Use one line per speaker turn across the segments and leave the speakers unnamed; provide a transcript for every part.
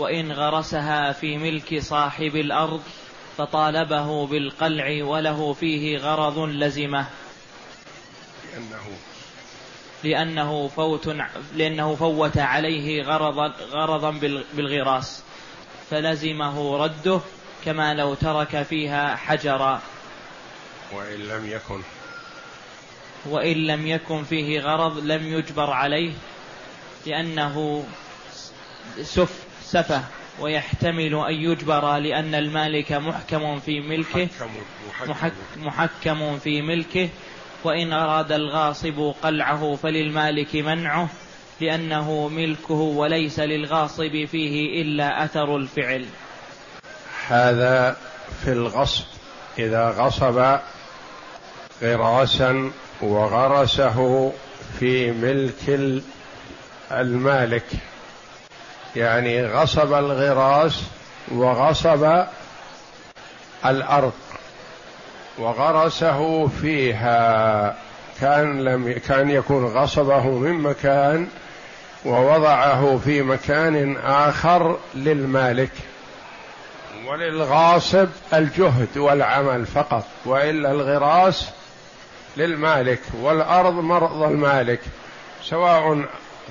وإن غرسها في ملك صاحب الأرض فطالبه بالقلع وله فيه غرض لزمة. لأنه لأنه فوت لأنه فوت عليه غرضا غرضا بالغراس. فلزمه رده كما لو ترك فيها حجرا.
وإن لم يكن.
وإن لم يكن فيه غرض لم يجبر عليه لأنه سف سفه ويحتمل أن يجبر لأن المالك محكم في ملكه محكم, محكم. في ملكه. وإن أراد الغاصب قلعه فللمالك منعه لأنه ملكه وليس للغاصب فيه إلا أثر الفعل.
هذا في الغصب. إذا غصب غراسا وغرسه في ملك المالك. يعني غصب الغراس وغصب الأرض وغرسه فيها. كان لم كان يكون غصبه من مكان ووضعه في مكان آخر للمالك وللغاصب الجهد والعمل فقط وإلا الغراس للمالك والأرض مرض المالك سواء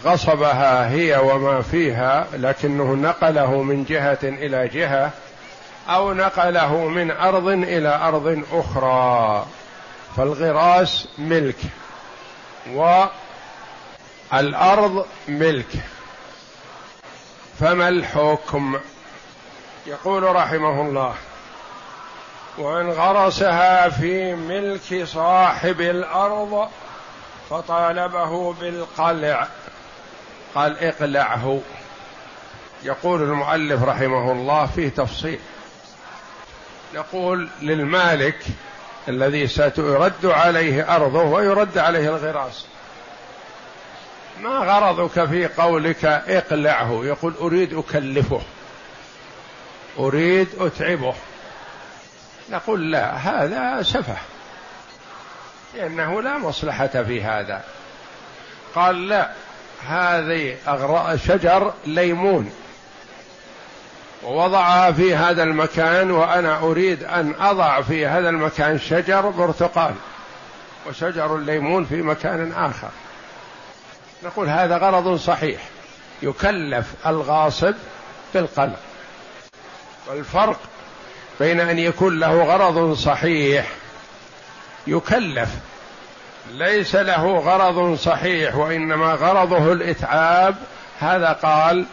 غصبها هي وما فيها لكنه نقله من جهة إلى جهة أو نقله من أرض إلى أرض أخرى. فالغراس ملك والأرض ملك. فما الحكم؟ يقول رحمه الله وإن غرسها في ملك صاحب الأرض فطالبه بالقلع. قال اقلعه. يقول المؤلف رحمه الله فيه تفصيل. يقول للمالك الذي سترد عليه أرضه ويرد عليه الغراس. ما غرضك في قولك اقلعه؟ يقول أريد أكلفه. أريد أتعبه. نقول لا هذا سفه. لأنه لا مصلحة في هذا. قال لا هذه شجر ليمون. ووضعها في هذا المكان وأنا أريد أن أضع في هذا المكان شجر برتقال وشجر الليمون في مكان آخر. نقول هذا غرض صحيح يكلف الغاصب بالقلب والفرق بين أن يكون له غرض صحيح يكلف ليس له غرض صحيح وإنما غرضه الإتعاب. هذا قال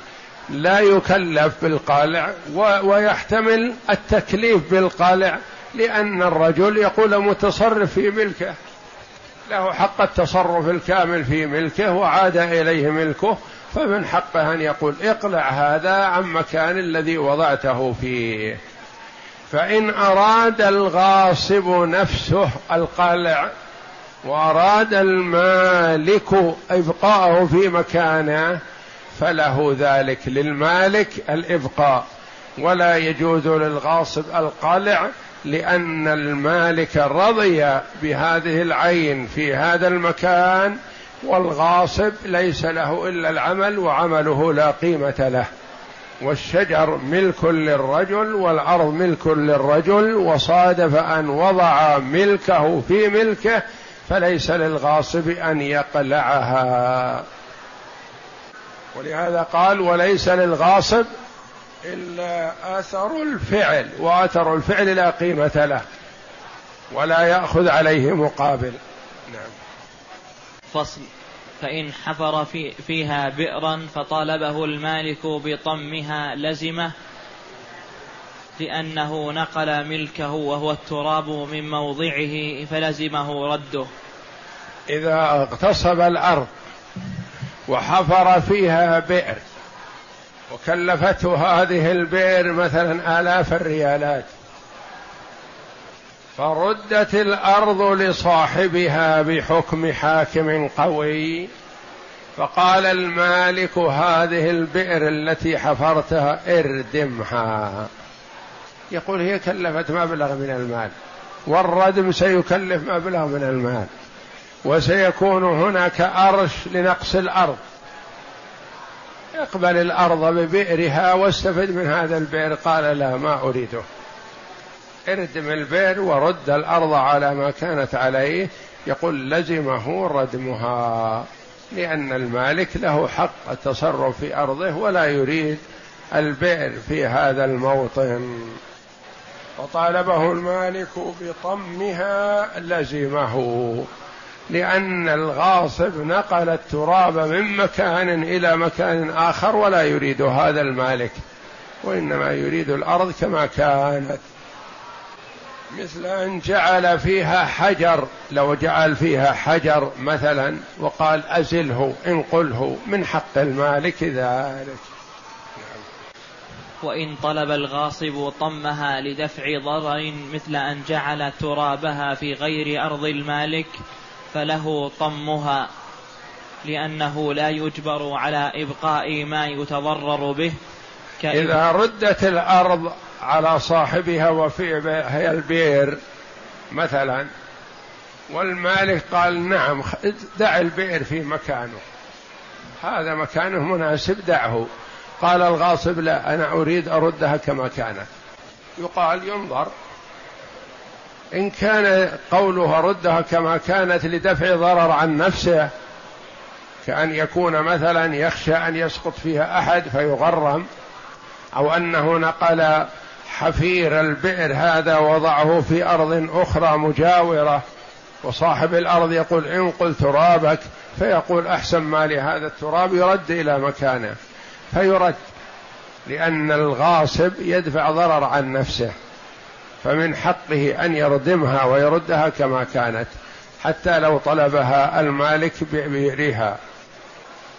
لا يكلف بالقالع ويحتمل التكليف بالقالع لأن الرجل يقول متصرف في ملكه. له حق التصرف الكامل في ملكه وعاد إليه ملكه فمن حقه أن يقول اقلع هذا عن مكان الذي وضعته فيه. فإن أراد الغاصب نفسه القلع وأراد المالك إبقاءه في مكانه فله ذلك للمالك الإبقاء. ولا يجوز للغاصب القلع لأن المالك رضي بهذه العين في هذا المكان والغاصب ليس له إلا العمل وعمله لا قيمة له. والشجر ملك للرجل والأرض ملك للرجل وصادف أن وضع ملكه في ملكه فليس للغاصب أن يقلعها. ولهذا قال وليس للغاصب إلا آثر الفعل وآثر الفعل لا قيمة له ولا يأخذ عليه مقابل. نعم.
فصل. فإن حفر في فيها بئرا فطالبه المالك بطمها لزمه لأنه نقل ملكه وهو التراب من موضعه فلزمه رده.
إذا اغتصب الأرض وحفر فيها بئر وكلفته هذه البئر مثلا آلاف الريالات فردت الأرض لصاحبها بحكم حاكم قوي فقال المالك هذه البئر التي حفرتها اردمها يقول هي كلفت مبلغ من المال والردم سيكلف مبلغ من المال وسيكون هناك أرش لنقص الأرض. اقبل الأرض ببئرها واستفد من هذا البئر قال لا ما أريده. اردم البئر ورد الأرض على ما كانت عليه يقول لزمه ردمها لأن المالك له حق التصرف في أرضه ولا يريد البئر في هذا الموطن. وطالبه المالك بطمها لزمه لأن الغاصب نقل التراب من مكان إلى مكان آخر ولا يريد هذا المالك وإنما يريد الأرض كما كانت. مثل أن جعل فيها حجر لو جعل فيها حجر مثلا وقال أزله انقله من حق المالك ذلك.
وإن طلب الغاصب طمها لدفع ضرر مثل أن جعل ترابها في غير أرض المالك فله طمها لأنه لا يجبر على إبقاء ما يتضرر به.
إذا ردت الأرض على صاحبها وفي هي البئر مثلا والمالك قال نعم دع البئر في مكانه. هذا مكانه مناسب دعه. قال الغاصب لا أنا أريد أردها كما كانت يقال ينظر. إن كان قوله ردها كما كانت لدفع ضرر عن نفسه كأن يكون مثلا يخشى أن يسقط فيها أحد فيغرم أو أنه نقل حفير البئر هذا وضعه في أرض أخرى مجاورة وصاحب الأرض يقول انقل ترابك فيقول أحسن ما لهذا التراب يرد إلى مكانه. فيرد لأن الغاصب يدفع ضرر عن نفسه فمن حقه أن يردمها ويردها كما كانت حتى لو طلبها المالك ببئرها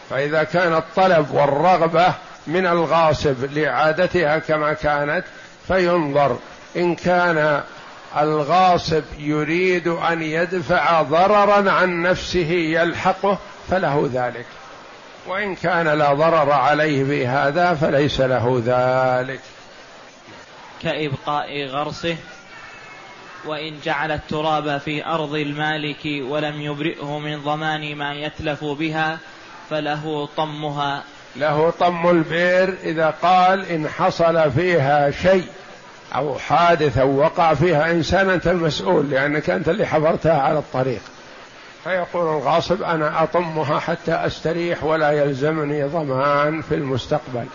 فإذا كان الطلب والرغبة من الغاصب لإعادتها كما كانت فينظر إن كان الغاصب يريد أن يدفع ضررا عن نفسه يلحقه فله ذلك. وإن كان لا ضرر عليه بهذا فليس له ذلك.
كإبقاء غرسه وإن جعل التراب في أرض المالك ولم يبرئه من ضمان ما يتلف بها فله طمها.
له طم البئر إذا قال إن حصل فيها شيء أو حادث أو وقع فيها إنسان أنت المسؤول لأنك أنت اللي حفرتها على الطريق. فيقول الغاصب أنا أطمها حتى أستريح ولا يلزمني ضمان في المستقبل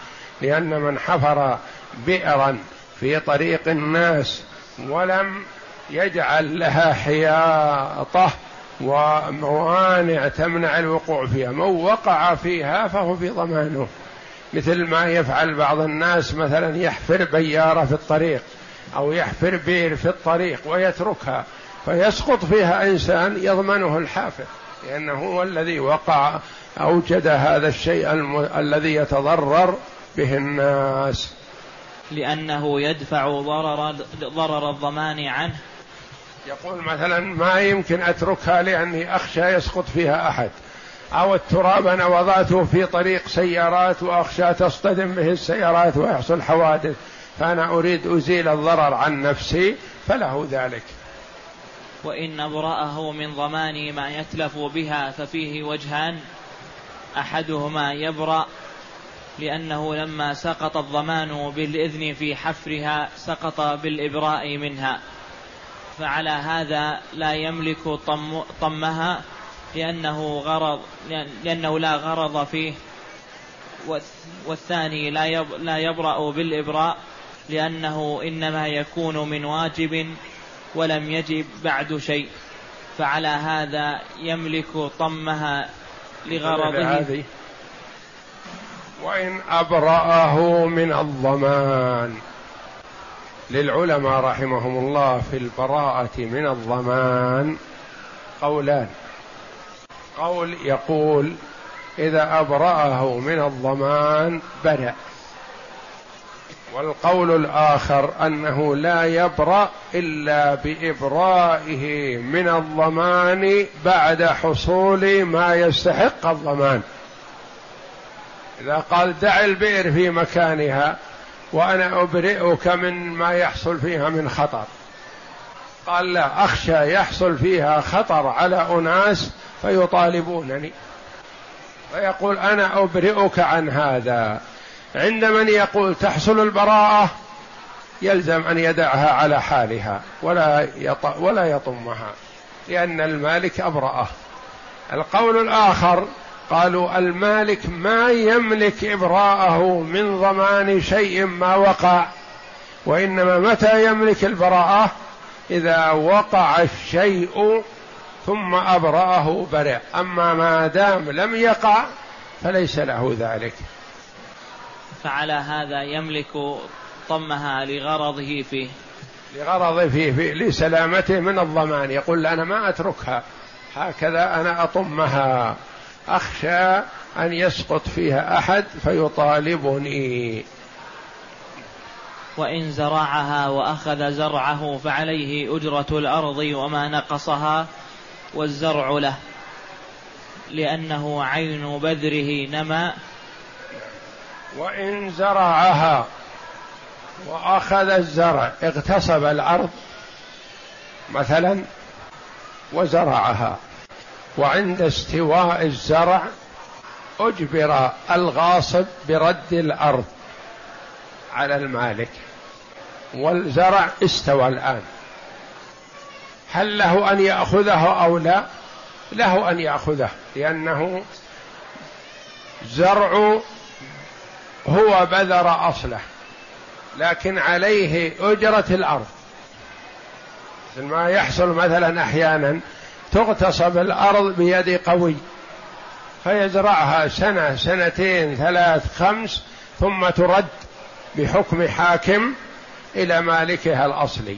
لأن من حفر بئرا في طريق الناس ولم يجعل لها حياطة وموانع تمنع الوقوع فيها من وقع فيها فهو في ضمانه. مثل ما يفعل بعض الناس مثلا يحفر بيارة في الطريق أو يحفر بير في الطريق ويتركها فيسقط فيها إنسان يضمنه الحافر لأنه هو الذي وقع أوجد هذا الشيء الم... الذي يتضرر به الناس.
لأنه يدفع ضرر ضرر الضمان عنه.
يقول مثلا ما يمكن أتركها لأني أخشى يسقط فيها أحد. أو التراب أنا وضعته في طريق سيارات وأخشى تصطدم به السيارات ويحصل حوادث فأنا أريد أزيل الضرر عن نفسي فله ذلك.
وإن أبرأه من ضمان ما يتلف بها ففيه وجهان أحدهما يبرأ لأنه لما سقط الضمان بالإذن في حفرها سقط بالإبراء منها. فعلى هذا لا يملك طم طمها لأنه غرض لأنه لا غرض فيه. والثاني لا لا يبرأ بالإبراء لأنه إنما يكون من واجب ولم يجب بعد شيء فعلى هذا يملك طمها لغرضه.
وإن أبرأه من الضمان. للعلماء رحمهم الله في البراءة من الضمان قولان. قول يقول إذا أبرأه من الضمان برأ والقول الآخر أنه لا يبرأ إلا بإبرائه من الضمان بعد حصول ما يستحق الضمان. إذا قال دع البئر في مكانها وأنا أبرئك من ما يحصل فيها من خطر. قال لا أخشى يحصل فيها خطر على أناس فيطالبونني. فيقول أنا أبرئك عن هذا. عند من يقول تحصل البراءة يلزم أن يدعها على حالها ولا ولا يطمها لأن المالك أبرأه. القول الآخر قالوا المالك ما يملك إبراءه من ضمان شيء ما وقع وإنما متى يملك البراءة؟ إذا وقع الشيء ثم أبرأه برئ. أما ما دام لم يقع فليس له ذلك.
فعلى هذا يملك طمها لغرضه فيه.
لغرضه فيه, فيه لسلامته من الضمان. يقول أنا ما أتركها. هكذا أنا أطمها. أخشى أن يسقط فيها أحد فيطالبني.
وإن زرعها وأخذ زرعه فعليه أجرة الأرض وما نقصها والزرع له لأنه عين بذره نما
وإن زرعها وأخذ الزرع اغتصب الأرض مثلا وزرعها. وعند استواء الزرع أجبر الغاصب برد الأرض على المالك. والزرع استوى الآن. هل له أن يأخذه أو لا؟ له أن يأخذه لأنه زرع هو بذر أصله لكن عليه أجرة الأرض. مثل ما يحصل مثلا أحيانا تغتصب الأرض بيد قوي فيزرعها سنة سنتين ثلاث خمس ثم ترد بحكم حاكم إلى مالكها الأصلي.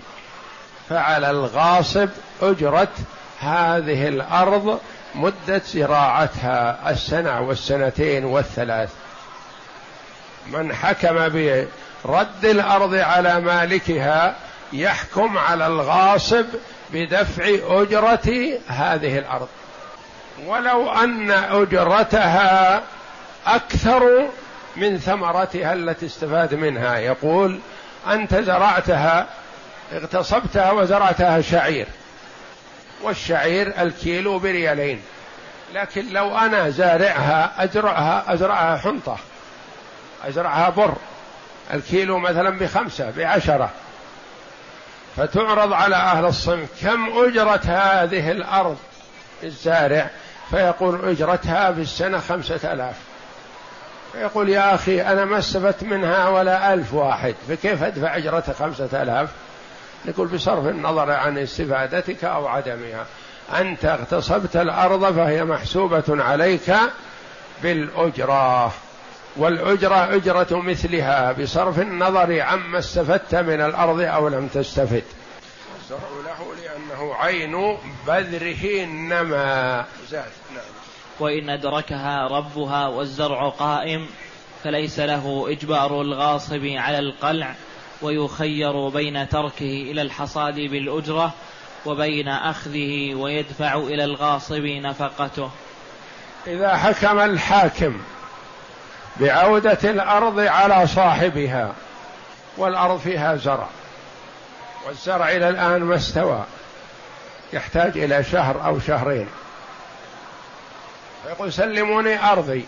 فعلى الغاصب أجرة هذه الأرض مدة زراعتها السنة والسنتين والثلاث. من حكم برد الأرض على مالكها يحكم على الغاصب بدفع أجرة هذه الأرض. ولو أن أجرتها أكثر من ثمرتها التي استفاد منها. يقول أنت زرعتها اغتصبتها وزرعتها شعير والشعير الكيلو بريالين. لكن لو أنا زارعها أزرعها أزرعها حنطة ازرعها بر. الكيلو مثلا بخمسة بعشرة. فتعرض على أهل الصنف كم أجرة هذه الأرض الزارع؟ فيقول أجرتها في السنة خمسة آلاف. فيقول يا أخي أنا ما استفدت منها ولا ألف واحد فكيف أدفع أجرة خمسة آلاف؟ نقول بصرف النظر عن استفادتك أو عدمها. أنت اغتصبت الأرض فهي محسوبة عليك بالأجرة. والأجرة أجرة مثلها بصرف النظر عما استفدت من الأرض أو لم تستفد. الزرع له لأنه عين بذره النما زاد
نعم. وإن أدركها ربها والزرع قائم فليس له إجبار الغاصب على القلع ويخير بين تركه إلى الحصاد بالأجرة وبين أخذه ويدفع إلى الغاصب نفقته.
إذا حكم الحاكم بعودة الأرض على صاحبها والأرض فيها زرع والزرع إلى الآن ما استوى يحتاج إلى شهر أو شهرين. فيقول سلموني أرضي.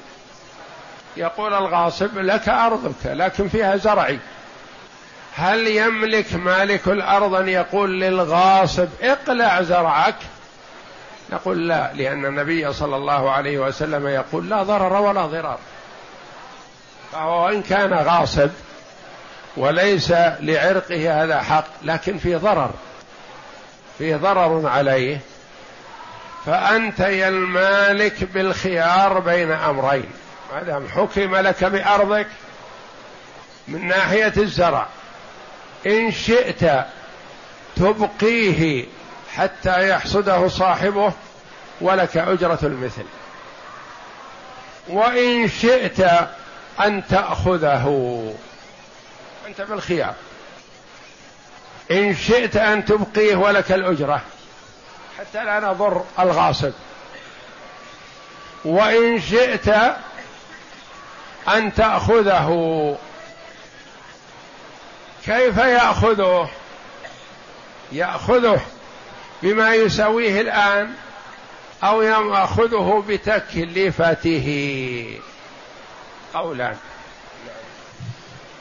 يقول الغاصب لك أرضك لكن فيها زرعي. هل يملك مالك الأرض أن يقول للغاصب اقلع زرعك؟ نقول لا لأن النبي صلى الله عليه وسلم يقول لا ضرر ولا ضرار. فهو إن كان غاصب وليس لعرقه هذا حق لكن في ضرر في ضرر عليه. فأنت يا المالك بالخيار بين أمرين. ما دام حكم لك بأرضك من ناحية الزرع إن شئت تبقيه حتى يحصده صاحبه ولك أجرة المثل. وإن شئت أن تأخذه. أنت بالخيار. إن شئت أن تبقيه ولك الأجرة. حتى لا نضر الغاصب. وإن شئت أن تأخذه. كيف يأخذه؟ يأخذه بما يسويه الآن أو يأخذه بتكلفته. قولان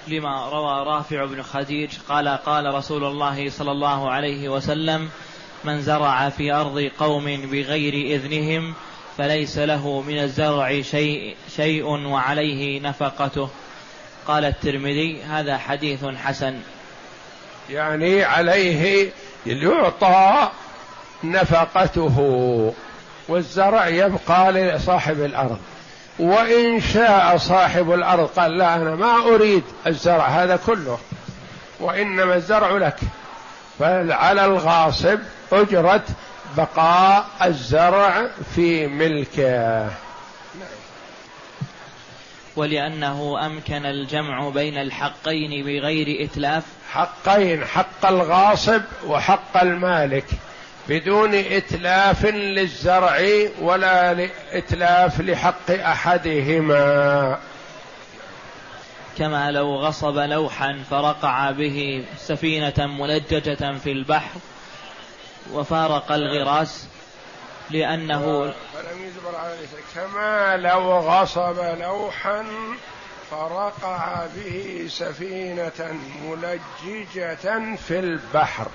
لما روى رافع بن خديج قال قال رسول الله صلى الله عليه وسلم من زرع في أرض قوم بغير إذنهم فليس له من الزرع شيء, شيء وعليه نفقته. قال الترمذي هذا حديث حسن.
يعني عليه يعطى نفقته والزرع يبقى لصاحب الأرض. وإن شاء صاحب الأرض قال لا أنا ما أريد الزرع هذا كله وإنما الزرع لك. فعلى الغاصب اجره بقاء الزرع في ملكه.
ولأنه أمكن الجمع بين الحقين بغير إتلاف.
حقين حق الغاصب وحق المالك. بدون إتلاف للزرع ولا اتلاف لحق أحدهما.
كما لو غصب لوحا فرقع به سفينة ملججة في البحر وفارق الغراس لأنه
فلم يجبر كما لو غصب لوحا فرقع به سفينة ملججة في البحر.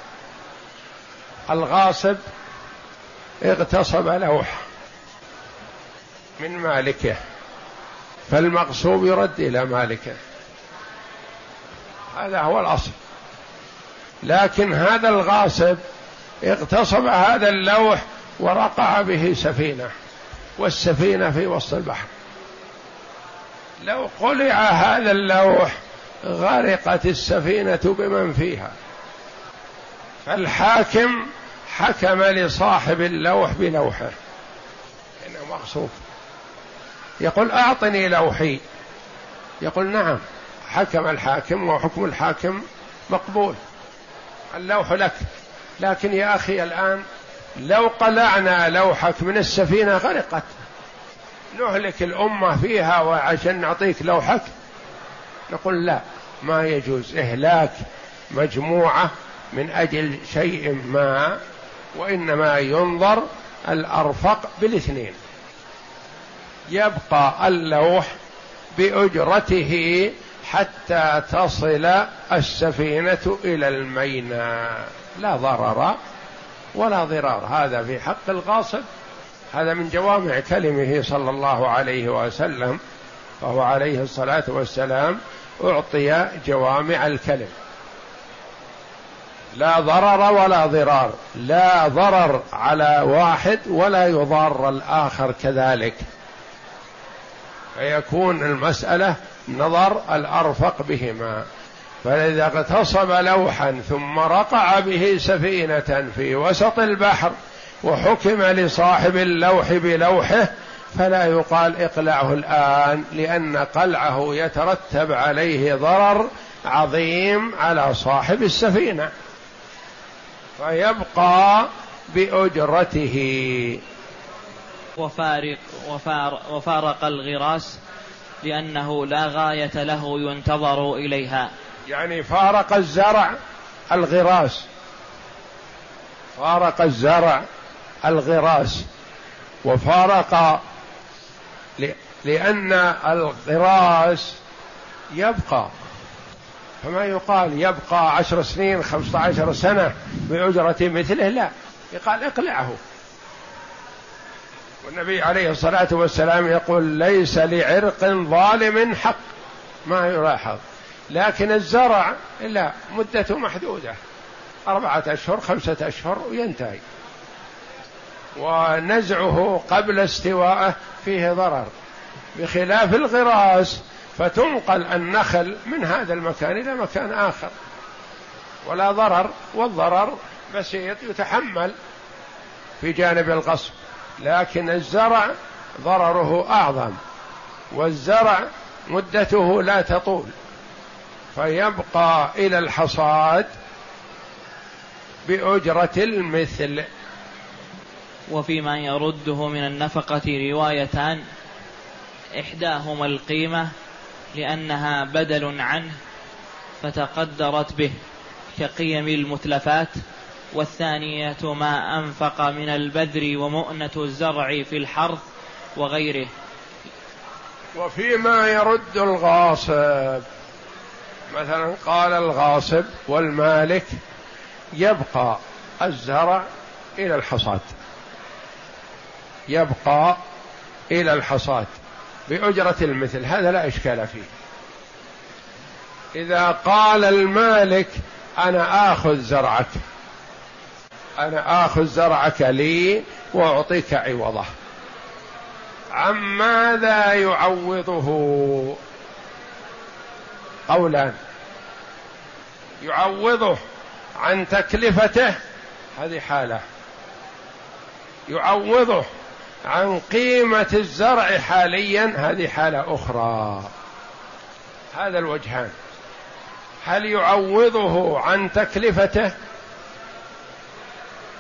الغاصب اغتصب لوح من مالكه فالمغصوب يرد إلى مالكه. هذا هو الأصل. لكن هذا الغاصب اغتصب هذا اللوح ورقع به سفينة والسفينة في وسط البحر. لو قلع هذا اللوح غرقت السفينة بمن فيها. فالحاكم حكم لصاحب اللوح بلوحه إنه مغصوب. يقول أعطني لوحي. يقول نعم حكم الحاكم وحكم الحاكم مقبول. اللوح لك. لكن يا أخي الآن لو قلعنا لوحك من السفينة غرقت. نهلك الأمة فيها وعشان نعطيك لوحك. نقول لا ما يجوز إهلاك مجموعة من أجل شيء ما وإنما ينظر الأرفق بالاثنين. يبقى اللوح بأجرته حتى تصل السفينة إلى الميناء لا ضرر ولا ضرار. هذا في حق الغاصب هذا من جوامع كلمه صلى الله عليه وسلم فهو عليه الصلاة والسلام أعطي جوامع الكلم. لا ضرر ولا ضرار. لا ضرر على واحد ولا يضار الآخر كذلك. فيكون المسألة نظر الأرفق بهما. فإذا اغتصب لوحا ثم رقع به سفينة في وسط البحر وحكم لصاحب اللوح بلوحه فلا يقال اقلعه الآن لأن قلعه يترتب عليه ضرر عظيم على صاحب السفينة. فيبقى بأجرته.
وفارق وفار وفارق الغراس لأنه لا غاية له ينتظر إليها.
يعني فارق الزرع الغراس. فارق الزرع الغراس. وفارق لأن الغراس يبقى. فما يقال يبقى عشر سنين خمسة عشر سنة بأجرة مثله لا. يقال اقلعه. والنبي عليه الصلاة والسلام يقول ليس لعرق ظالم حق. ما يلاحظ. لكن الزرع لا مدته محدودة. أربعة أشهر خمسة أشهر وينتهي. ونزعه قبل استوائه فيه ضرر. بخلاف الغراس فتنقل النخل من هذا المكان إلى مكان آخر. ولا ضرر والضرر بسيط يتحمل في جانب الغصب. لكن الزرع ضرره أعظم والزرع مدته لا تطول. فيبقى إلى الحصاد بأجرة المثل.
وفيما يرده من النفقة روايتان إحداهما القيمة لأنها بدل عنه فتقدرت به كقيم المتلفات والثانية ما أنفق من البذر ومؤنة الزرع في الحرث وغيره.
وفيما يرد الغاصب مثلا قال الغاصب والمالك يبقى الزرع إلى الحصاد يبقى إلى الحصاد. بأجرة المثل هذا لا إشكال فيه. إذا قال المالك أنا آخذ زرعك. أنا آخذ زرعك لي وأعطيك عوضه. عن ماذا يعوضه؟ قولان يعوضه عن تكلفته هذه حالة. يعوضه عن قيمة الزرع حاليا هذه حالة أخرى. هذا الوجهان. هل يعوضه عن تكلفته؟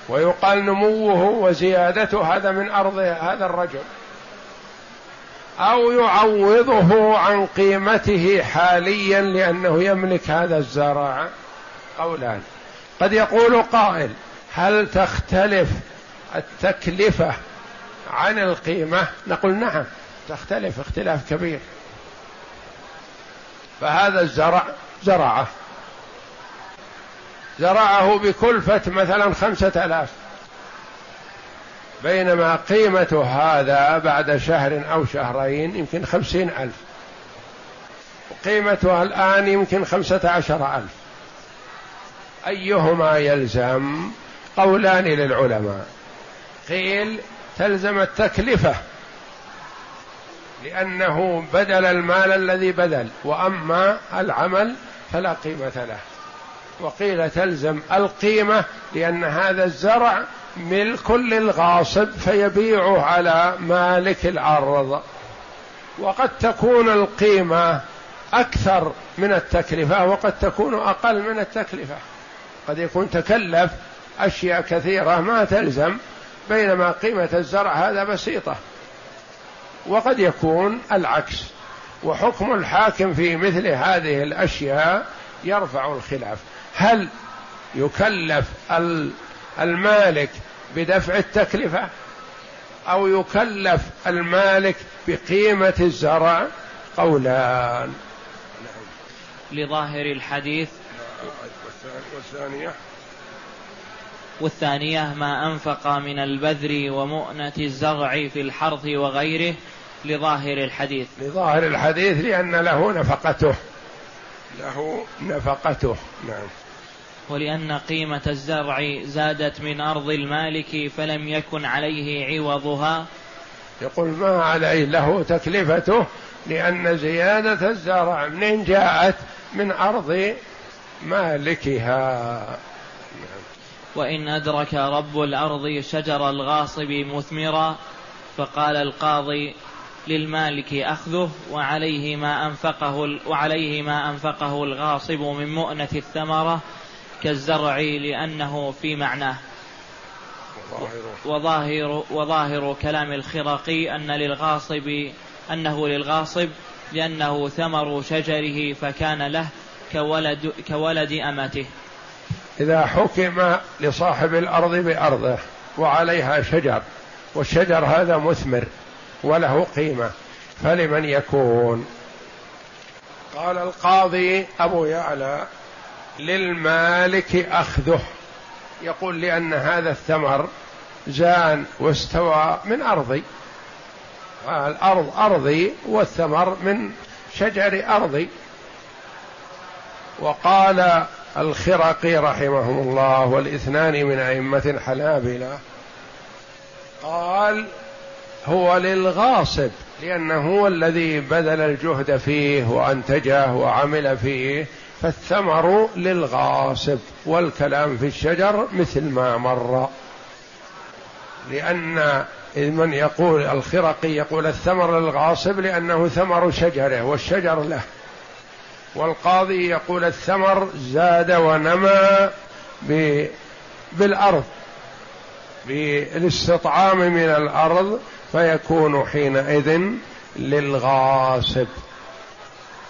ويقال نموه وزيادته هذا من أرض هذا الرجل. أو يعوضه عن قيمته حاليا لأنه يملك هذا الزرع؟ قولان. قد يقول قائل هل تختلف التكلفة عن القيمة؟ نقول نعم. تختلف اختلاف كبير. فهذا الزرع زرعه زرعه بكلفة مثلا خمسة آلاف. بينما قيمة هذا بعد شهر أو شهرين يمكن خمسين ألف. وقيمتها الآن يمكن خمسة عشر ألف. أيهما يلزم؟ قولان للعلماء. قيل تلزم التكلفة. لأنه بدل المال الذي بدل وأما العمل فلا قيمة له. وقيل تلزم القيمة لأن هذا الزرع ملك للغاصب فيبيعه على مالك الأرض. وقد تكون القيمة أكثر من التكلفة وقد تكون أقل من التكلفة. قد يكون تكلف أشياء كثيرة ما تلزم بينما قيمة الزرع هذا بسيطة. وقد يكون العكس. وحكم الحاكم في مثل هذه الأشياء يرفع الخلاف. هل يكلف المالك بدفع التكلفة؟ أو يكلف المالك بقيمة الزرع؟ قولان.
لظاهر الحديث.
والثانية
والثانية ما أنفق من البذر ومؤنة الزرع في الحرث وغيره لظاهر الحديث.
لظاهر الحديث لأن له نفقته. له نفقته نعم.
ولأن قيمة الزرع زادت من أرض المالك فلم يكن عليه عوضها.
يقول ما عليه له تكلفته لأن زيادة الزرع منين جاءت من أرض مالكها.
وإن أدرك رب الأرض شجر الغاصب مثمرا فقال القاضي للمالك أخذه وعليه ما أنفقه وعليه ما أنفقه الغاصب من مؤنة الثمرة كالزرع لأنه في معناه. وظاهر وظاهر كلام الخرقي أن للغاصب أنه للغاصب لأنه ثمر شجره فكان له كولد كولد أمته.
إذا حكم لصاحب الأرض بأرضه وعليها شجر والشجر هذا مثمر وله قيمة فلمن يكون؟ قال القاضي أبو يعلى للمالك أخذه. يقول لأن هذا الثمر زان واستوى من أرضي. الأرض أرضي والثمر من شجر أرضي. وقال الخرقي رحمهم الله والاثنان من أئمة الحنابلة. قال هو للغاصب لأنه هو الذي بذل الجهد فيه وأنتجه وعمل فيه فالثمر للغاصب والكلام في الشجر مثل ما مر. لأن من يقول الخرقي يقول الثمر للغاصب لأنه ثمر شجره والشجر له. والقاضي يقول الثمر زاد ونمى بالأرض بالاستطعام من الأرض فيكون حينئذ للغاصب.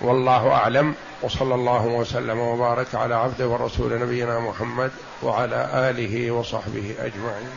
والله أعلم وصلى الله وسلم وبارك على عبده ورسول نبينا محمد وعلى آله وصحبه أجمعين.